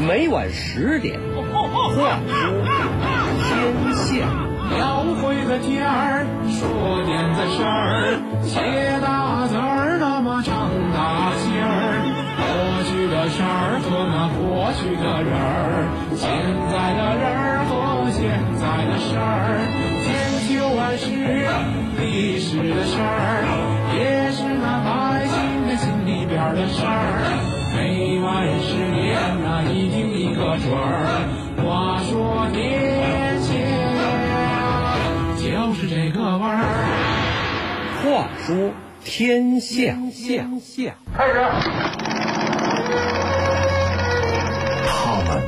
每晚十点，话说天下。描绘的天儿，说点子事儿，写大字儿，那么长大信儿。过去的事儿和那过去的人儿，现在的人儿和现在的事儿，千秋万世历史的事儿，也是那百姓的心里边的事儿。每晚十点那一定一个准儿。话说天下，就是这个味儿。话说天下，天下开始。他们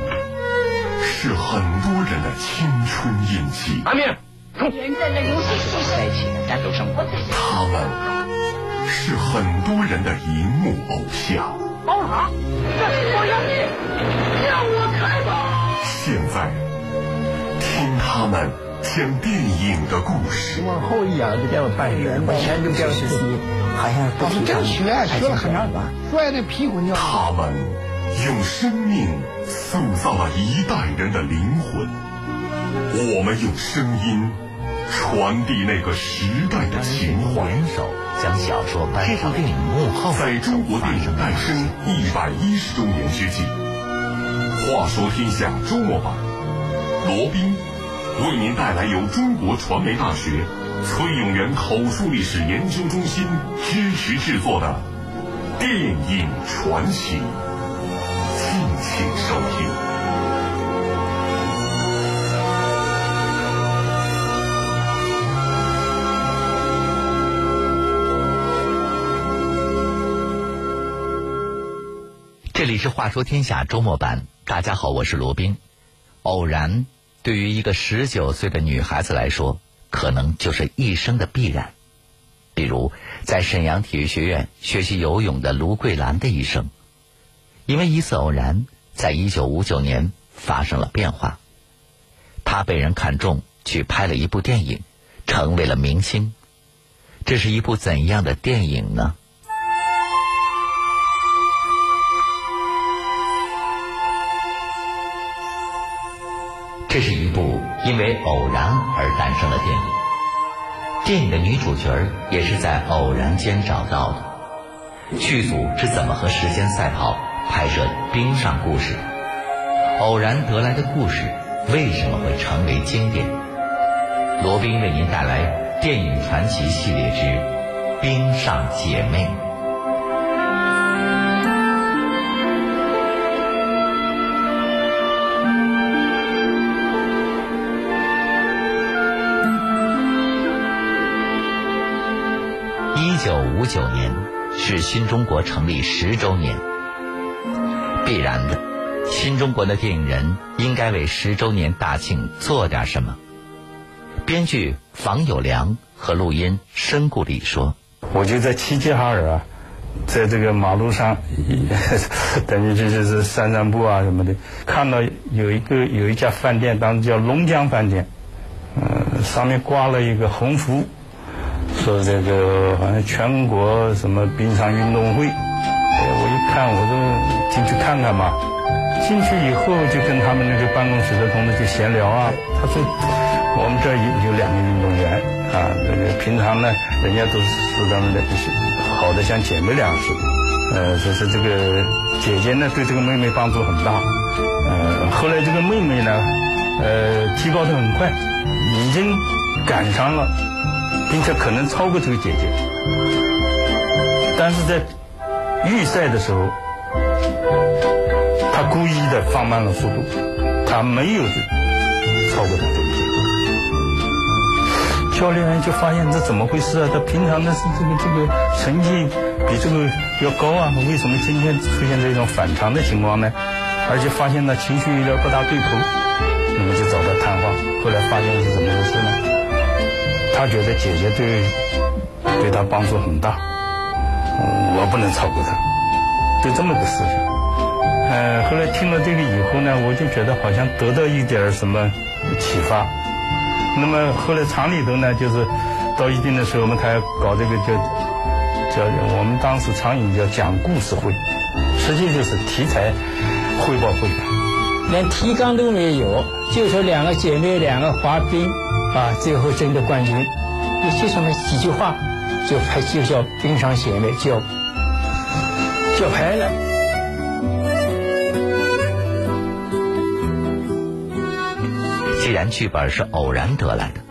是很多人的青春印记，阿明，人在那游戏室在一起的战斗生活。他们是很多人的荧幕偶像。包塔，我要你，让我开吧。现在，听他们讲电影的故事。往后一仰就变成半人，往前就变成实习，好像不提倡。学学了很长时间，摔那屁股尿。他们用生命塑造了一代人的灵魂，我们用声音传递那个时代的情怀。联手将小说搬上电影幕后，在中国电影诞生一百一十周年之际，话说天下周末版，罗宾为您带来由中国传媒大学崔永元口述历史研究中心支持制作的电影传奇，敬请收听。这里是《话说天下》周末版，大家好，我是罗宾。偶然，对于一个十九岁的女孩子来说，可能就是一生的必然。比如，在沈阳体育学院学习游泳的卢桂兰的一生，因为一次偶然，在一九五九年发生了变化。她被人看中，去拍了一部电影，成为了明星。这是一部怎样的电影呢？这是一部因为偶然而诞生的电影。电影的女主角也是在偶然间找到的。剧组是怎么和时间赛跑拍摄冰上故事？偶然得来的故事为什么会成为经典？罗宾为您带来电影传奇系列之《冰上姐妹》。五九年是新中国成立十周年，必然的，新中国的电影人应该为十周年大庆做点什么。编剧房有良和录音申故里说：“我就在齐齐哈尔啊，在这个马路上，等于这就是散散步啊什么的，看到有一个有一家饭店，当时叫龙江饭店，嗯、上面挂了一个横幅。”说这个好像全国什么冰上运动会，哎，我一看，我说进去看看吧。进去以后就跟他们那个办公室的同志就闲聊啊。他说我们这儿有有两个运动员啊，那个平常呢，人家都是说他们的好的像姐妹俩似的。呃，说是这个姐姐呢对这个妹妹帮助很大。呃，后来这个妹妹呢，呃，提高的很快，已经赶上了。并且可能超过这个姐姐，但是在预赛的时候，他故意的放慢了速度，他没有超过他这个姐姐。教练员就发现这怎么回事啊？他平常的是这个这个成绩比这个要高啊，为什么今天出现这种反常的情况呢？而且发现他情绪有点不大对头，那么就找他谈话，后来发现是怎么回事呢？他觉得姐姐对对他帮助很大，我不能超过他，就这么个事情。嗯，后来听了这个以后呢，我就觉得好像得到一点什么启发。那么后来厂里头呢，就是到一定的时候，我们还要搞这个叫叫我们当时厂里叫讲故事会，实际就是题材汇报会。连提纲都没有，就说两个姐妹两个滑冰，啊，最后争得冠军，就这么几句话，就拍就叫冰上姐妹，就就拍了。既然剧本是偶然得来的，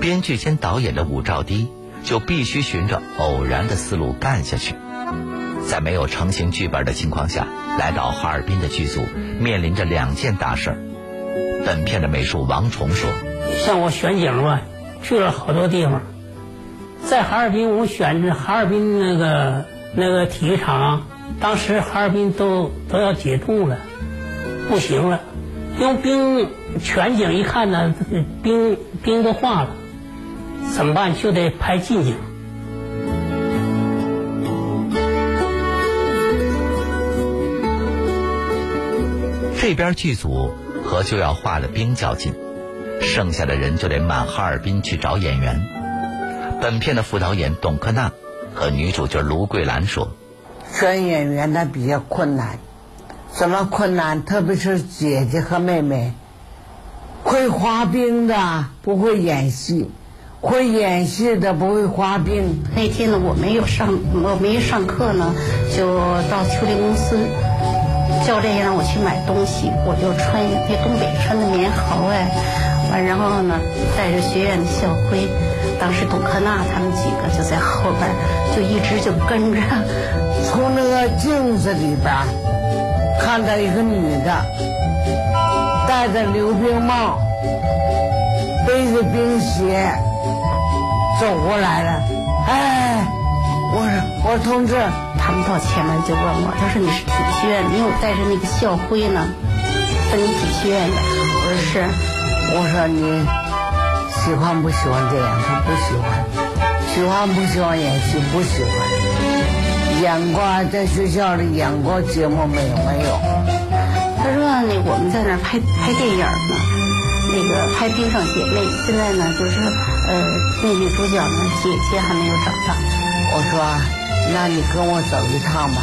编剧兼导演的武兆堤就必须循着偶然的思路干下去。在没有成型剧本的情况下，来到哈尔滨的剧组面临着两件大事儿。本片的美术王崇说：“像我选景吧，去了好多地方。在哈尔滨，我选的哈尔滨那个那个体育场，当时哈尔滨都都要解冻了，不行了，用冰全景一看呢，冰冰都化了，怎么办？就得拍近景。”这边剧组和就要化的冰较劲，剩下的人就得满哈尔滨去找演员。本片的副导演董克娜和女主角卢桂兰说：“选演员呢比较困难，什么困难？特别是姐姐和妹妹，会滑冰的不会演戏，会演戏的不会滑冰。那天呢，我没有上，我没上课呢，就到秋林公司。”教练让我去买东西，我就穿那东北穿的棉袄哎，完然后呢带着学院的校徽，当时董克娜他们几个就在后边，就一直就跟着，从那个镜子里边看到一个女的，戴着溜冰帽，背着冰鞋走过来了，哎，我说我说同志。他们到前面就问我，他说你是体学院，你有带着那个校徽呢，分体学院的。我说是，我说你喜欢不喜欢这样？他不喜欢，喜欢不喜欢演戏？不喜欢。演过在学校里演过节目没有？没有。他说那我们在那拍拍电影呢，那个拍《冰上姐妹》，现在呢就是呃那女主角呢姐姐还没有找到。我说。那你跟我走一趟吧。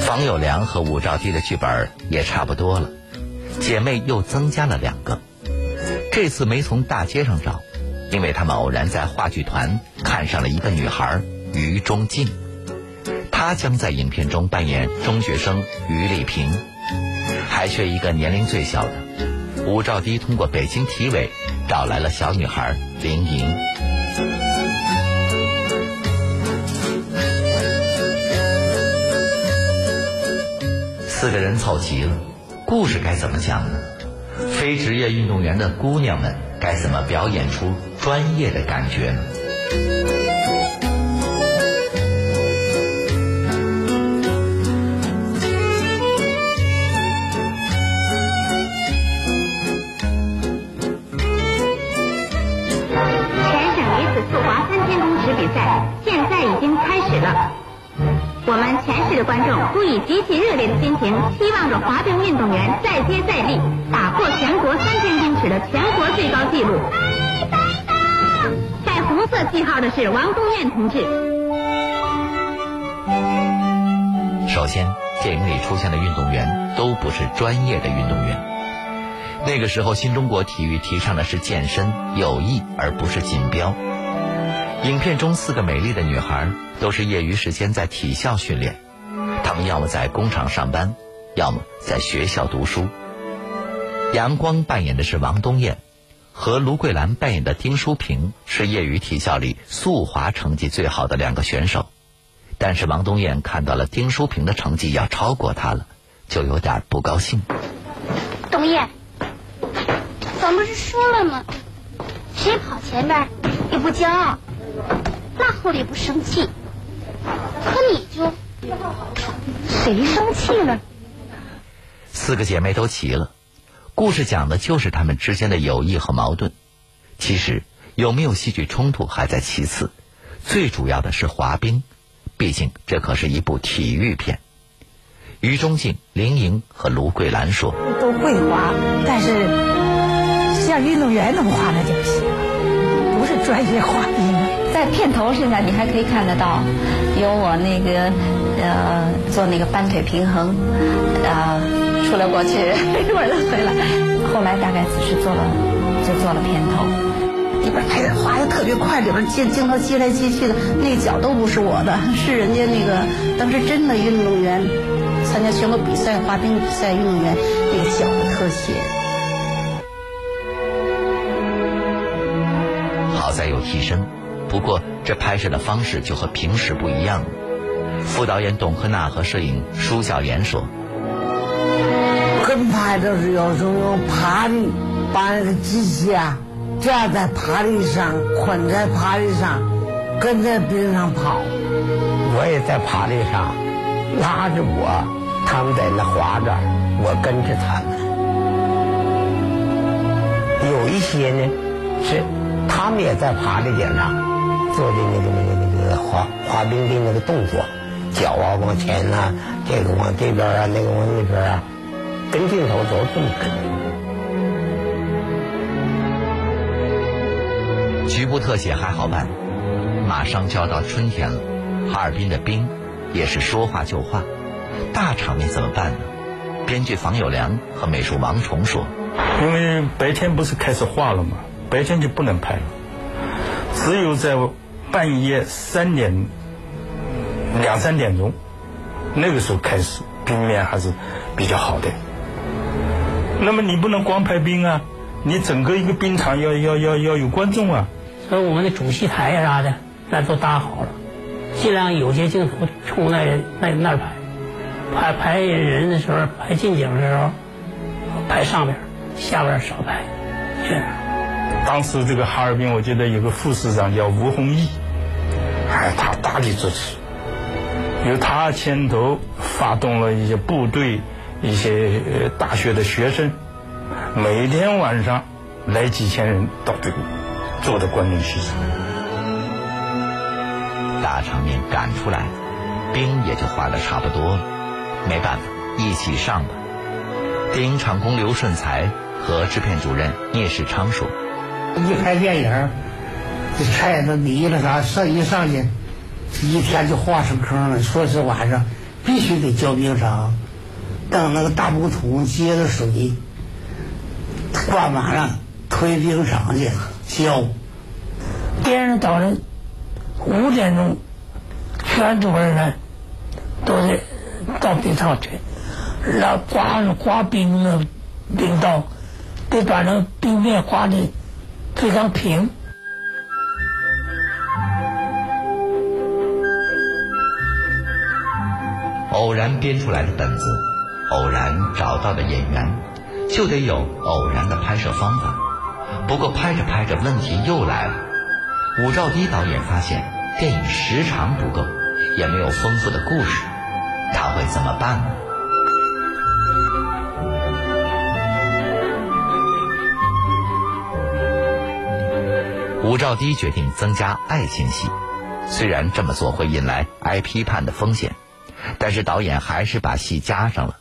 房有良和武曌堤的剧本也差不多了，姐妹又增加了两个。这次没从大街上找，因为他们偶然在话剧团看上了一个女孩于中静，她将在影片中扮演中学生于丽萍，还缺一个年龄最小的。武兆迪通过北京体委找来了小女孩林莹，四个人凑齐了，故事该怎么讲呢？非职业运动员的姑娘们该怎么表演出专业的感觉呢？比赛现在已经开始了我们全市的观众都以极其热烈的心情，期望着滑冰运动员再接再厉，打破全国三千英尺的全国最高纪录。带红色记号的是王东艳同志。首先，电影里出现的运动员都不是专业的运动员。那个时候，新中国体育提倡的是健身、有益，而不是锦标。影片中四个美丽的女孩都是业余时间在体校训练，她们要么在工厂上班，要么在学校读书。阳光扮演的是王东艳，和卢桂兰扮演的丁淑萍是业余体校里速滑成绩最好的两个选手，但是王东艳看到了丁淑萍的成绩要超过她了，就有点不高兴。东艳，咱不是说了吗？谁跑前边也不骄傲。那后里不生气，可你就谁生气了？四个姐妹都齐了，故事讲的就是她们之间的友谊和矛盾。其实有没有戏剧冲突还在其次，最主要的是滑冰，毕竟这可是一部体育片。于中静、林莹和卢桂兰说：“都会滑，但是像运动员那么滑那就不行，不是专业滑冰。”片头现在你还可以看得到，有我那个呃做那个扳腿平衡，啊出了国去，一会儿再回来。后来大概只是做了就做了片头，里边拍的滑的特别快，里边镜镜头接来接去的，那脚都不是我的，是人家那个当时真的运动员参加全国比赛滑冰比赛运动员那个脚的特写。好在有替身，不过这拍摄的方式就和平时不一样了。副导演董克娜和摄影舒小岩说：“跟拍的是有时候用爬犁把那个机器啊架在爬犁上，捆在爬犁上，跟在冰上跑。我也在爬犁上拉着我，他们在那滑着，我跟着他们。有一些呢是。”他们也在爬犁顶上做的那个那个那个滑滑冰的那个动作，脚啊往前呐，这个往这边啊，那个往那边啊，跟镜头都是这么跟。局部特写还好办，马上就要到春天了，哈尔滨的冰也是说话就话，大场面怎么办呢？编剧房友良和美术王崇说：“因为白天不是开始化了吗？”白天就不能拍了，只有在半夜三点、两三点钟，那个时候开始冰面还是比较好的。那么你不能光拍冰啊，你整个一个冰场要要要要有观众啊。所以我们的主席台呀啥的，那都搭好了，尽量有些镜头冲那那那儿拍，拍拍人的时候，拍近景的时候，拍上边，下边少拍，这样。当时这个哈尔滨，我记得有个副市长叫吴宏毅，哎，他大力支持，由他牵头发动了一些部队、一些大学的学生，每天晚上来几千人到这个做的观众席上，大场面赶出来，兵也就化的差不多了，没办法，一起上吧。电影厂工刘顺才和制片主任聂世昌说。一拍电影，这菜子泥了啥，上一上去，一天就化成坑了。说是晚上必须得浇冰场，等那个大木桶接着水，灌满了，推冰场去浇。第二天早上五点钟，全组人呢都得到冰场去，那刮刮冰的冰刀，得把那冰面刮的。非常平。偶然编出来的本子，偶然找到的演员，就得有偶然的拍摄方法。不过拍着拍着，问题又来了。武兆基导演发现电影时长不够，也没有丰富的故事，他会怎么办呢？武兆基决定增加爱情戏，虽然这么做会引来挨批判的风险，但是导演还是把戏加上了。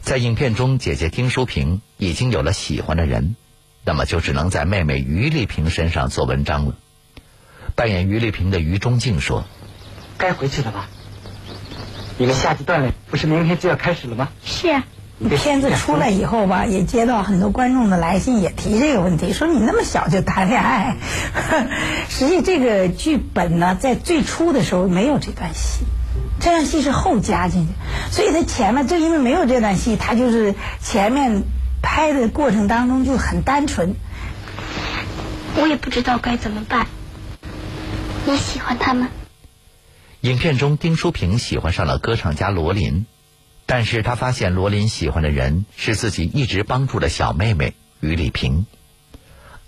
在影片中，姐姐丁淑萍已经有了喜欢的人，那么就只能在妹妹于丽萍身上做文章了。扮演于丽萍的于中静说：“该回去了吧？你们夏季锻炼不是明天就要开始了吗？”“是啊。”片子出来以后吧，也接到很多观众的来信，也提这个问题，说你那么小就谈恋爱。实际这个剧本呢，在最初的时候没有这段戏，这段戏是后加进去，所以他前面就因为没有这段戏，他就是前面拍的过程当中就很单纯。我也不知道该怎么办。你喜欢他吗？影片中，丁书平喜欢上了歌唱家罗琳。但是他发现罗琳喜欢的人是自己一直帮助的小妹妹于丽萍。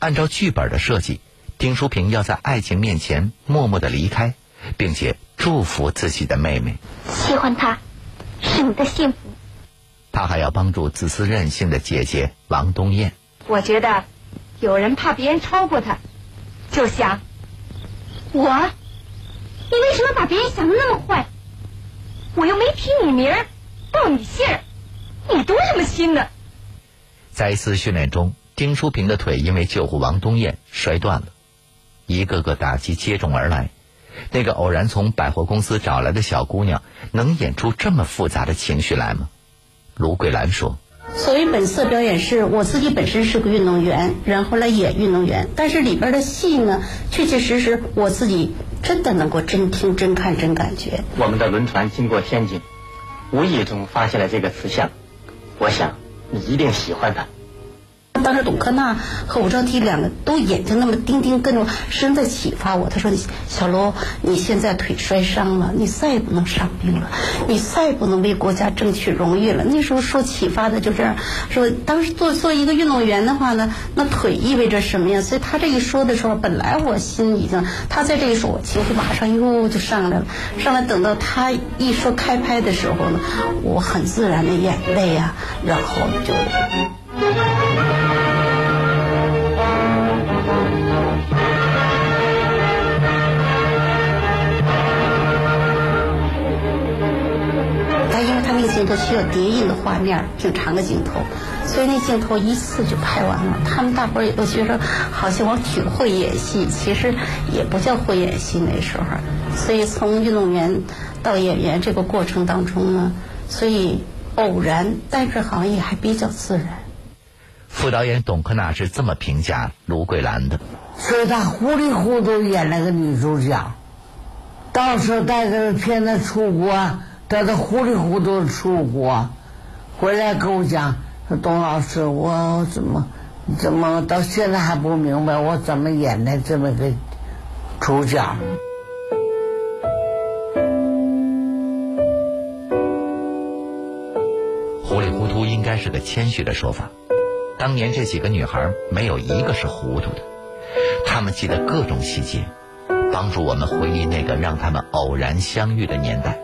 按照剧本的设计，丁书平要在爱情面前默默的离开，并且祝福自己的妹妹。喜欢他，是你的幸福。他还要帮助自私任性的姐姐王冬燕。我觉得，有人怕别人超过他，就想我。你为什么把别人想的那么坏？我又没提你名儿。报你姓儿，你多什么心呢？在一次训练中，丁淑萍的腿因为救护王冬燕摔断了。一个个打击接踵而来。那个偶然从百货公司找来的小姑娘，能演出这么复杂的情绪来吗？卢桂兰说。所谓本色表演，是我自己本身是个运动员，然后来演运动员。但是里边的戏呢，确确实实我自己真的能够真听、真看、真感觉。我们的轮船经过天津，无意中发现了这个瓷像，我想你一定喜欢它。当时董克娜和武招娣两个都眼睛那么盯盯，跟着我，深在启发我。他说：“小罗，你现在腿摔伤了，你再也不能上兵了，你再也不能为国家争取荣誉了。”那时候说启发的就这样说。当时做做一个运动员的话呢，那腿意味着什么呀？所以他这一说的时候，本来我心已经，他在这一说，我情绪马上又就上来了。上来等到他一说开拍的时候呢，我很自然的眼泪啊，然后就。但因为他那个镜头需要叠印的画面，挺长的镜头，所以那镜头一次就拍完了。他们大伙儿也都觉得好像我挺会演戏，其实也不叫会演戏那时候。所以从运动员到演员这个过程当中呢，所以偶然，但是好像也还比较自然。副导演董克娜是这么评价卢桂兰的：说她糊里糊涂演了个女主角，到时候带着片子出国。带他糊里糊涂出国，回来跟我讲说：“董老师，我怎么怎么到现在还不明白我怎么演的这么个主角。”糊里糊涂应该是个谦虚的说法。当年这几个女孩没有一个是糊涂的，她们记得各种细节，帮助我们回忆那个让他们偶然相遇的年代。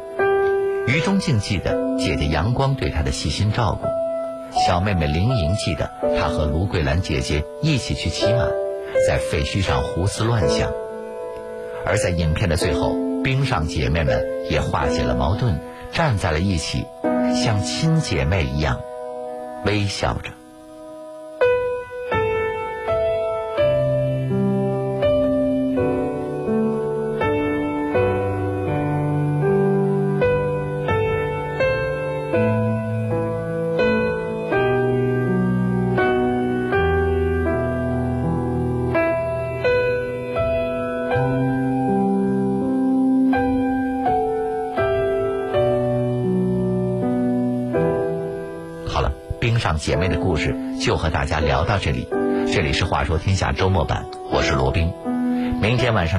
于中静记得姐姐阳光对她的细心照顾，小妹妹林莹记得她和卢桂兰姐姐一起去骑马，在废墟上胡思乱想。而在影片的最后，冰上姐妹们也化解了矛盾，站在了一起，像亲姐妹一样，微笑着。上姐妹的故事就和大家聊到这里，这里是《话说天下》周末版，我是罗宾，明天晚上。